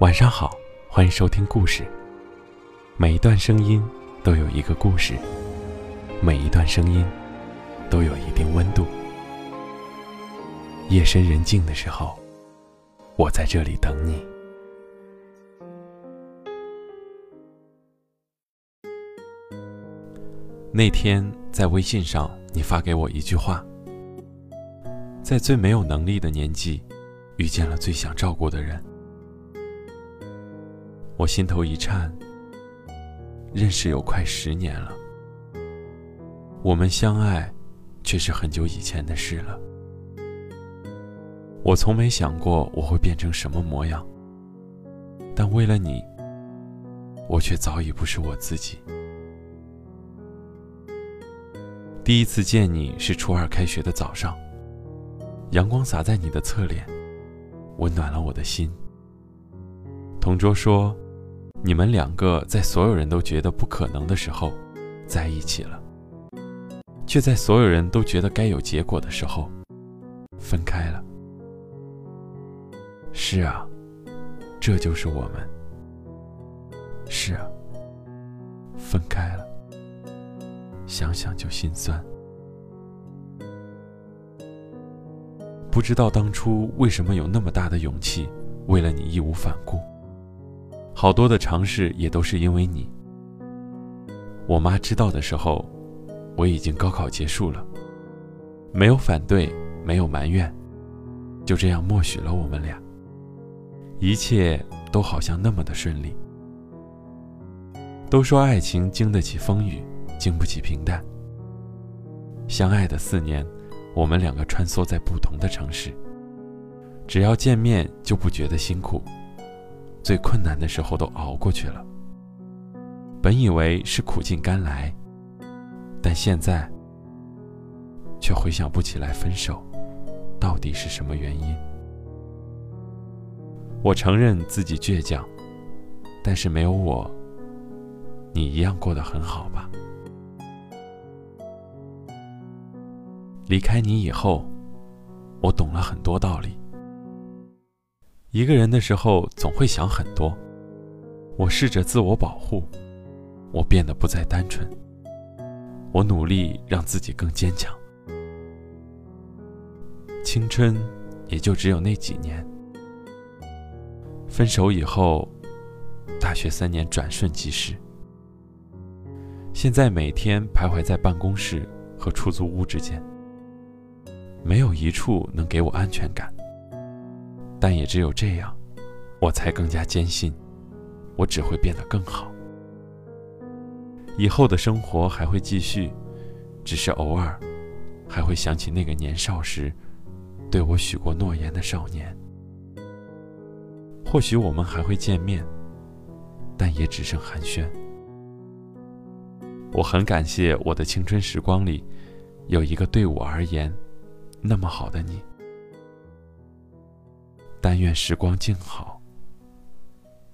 晚上好，欢迎收听故事。每一段声音都有一个故事，每一段声音都有一定温度。夜深人静的时候，我在这里等你。那天在微信上，你发给我一句话：在最没有能力的年纪，遇见了最想照顾的人。我心头一颤。认识有快十年了，我们相爱，却是很久以前的事了。我从没想过我会变成什么模样，但为了你，我却早已不是我自己。第一次见你是初二开学的早上，阳光洒在你的侧脸，温暖了我的心。同桌说，你们两个在所有人都觉得不可能的时候在一起了，却在所有人都觉得该有结果的时候分开了。是啊，这就是我们。是啊，分开了，想想就心酸。不知道当初为什么有那么大的勇气，为了你义无反顾。好多的尝试也都是因为你。我妈知道的时候，我已经高考结束了，没有反对，没有埋怨，就这样默许了我们俩。一切都好像那么的顺利。都说爱情经得起风雨，经不起平淡。相爱的四年，我们两个穿梭在不同的城市，只要见面就不觉得辛苦。最困难的时候都熬过去了，本以为是苦尽甘来，但现在却回想不起来分手到底是什么原因。我承认自己倔强，但是没有我，你一样过得很好吧？离开你以后，我懂了很多道理。一个人的时候，总会想很多。我试着自我保护，我变得不再单纯。我努力让自己更坚强。青春也就只有那几年。分手以后，大学三年转瞬即逝。现在每天徘徊在办公室和出租屋之间，没有一处能给我安全感。但也只有这样，我才更加坚信，我只会变得更好。以后的生活还会继续，只是偶尔，还会想起那个年少时，对我许过诺言的少年。或许我们还会见面，但也只剩寒暄。我很感谢我的青春时光里，有一个对我而言，那么好的你。但愿时光静好，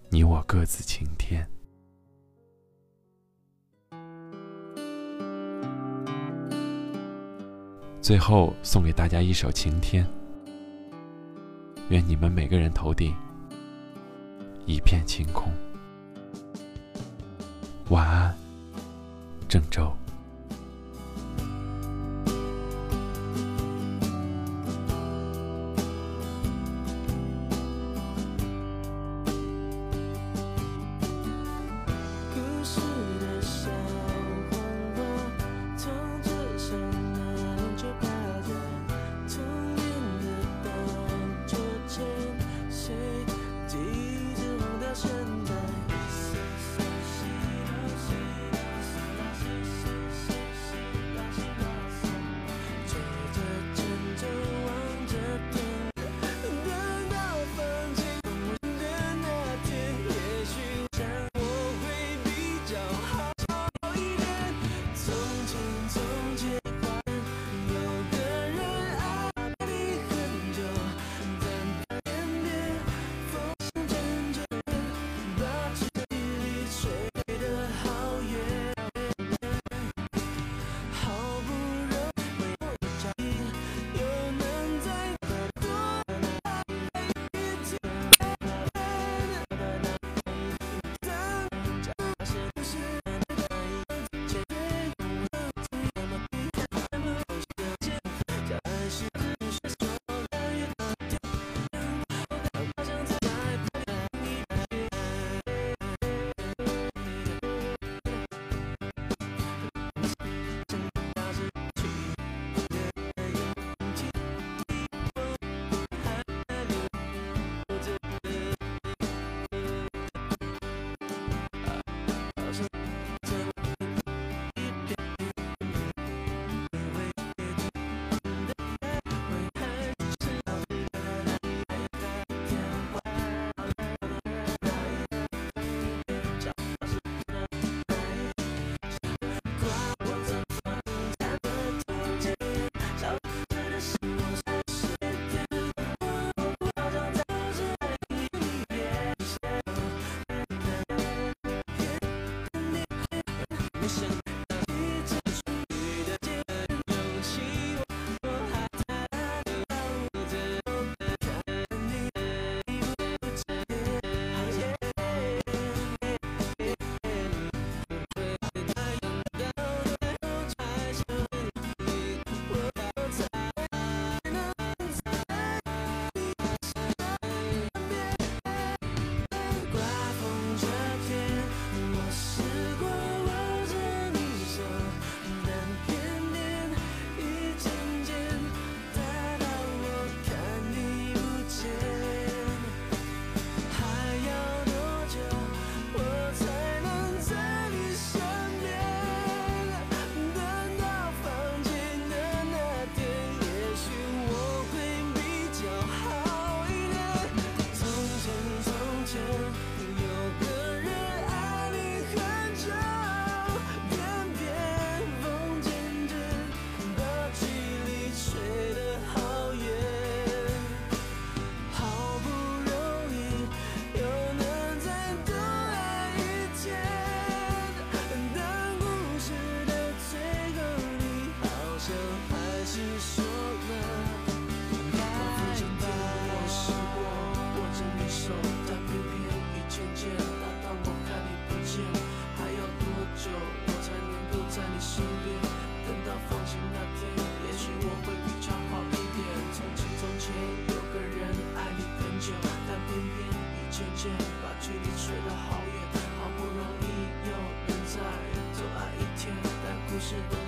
你我各自晴天。最后送给大家一首《晴天》，愿你们每个人头顶一片晴空。晚安，郑州。是。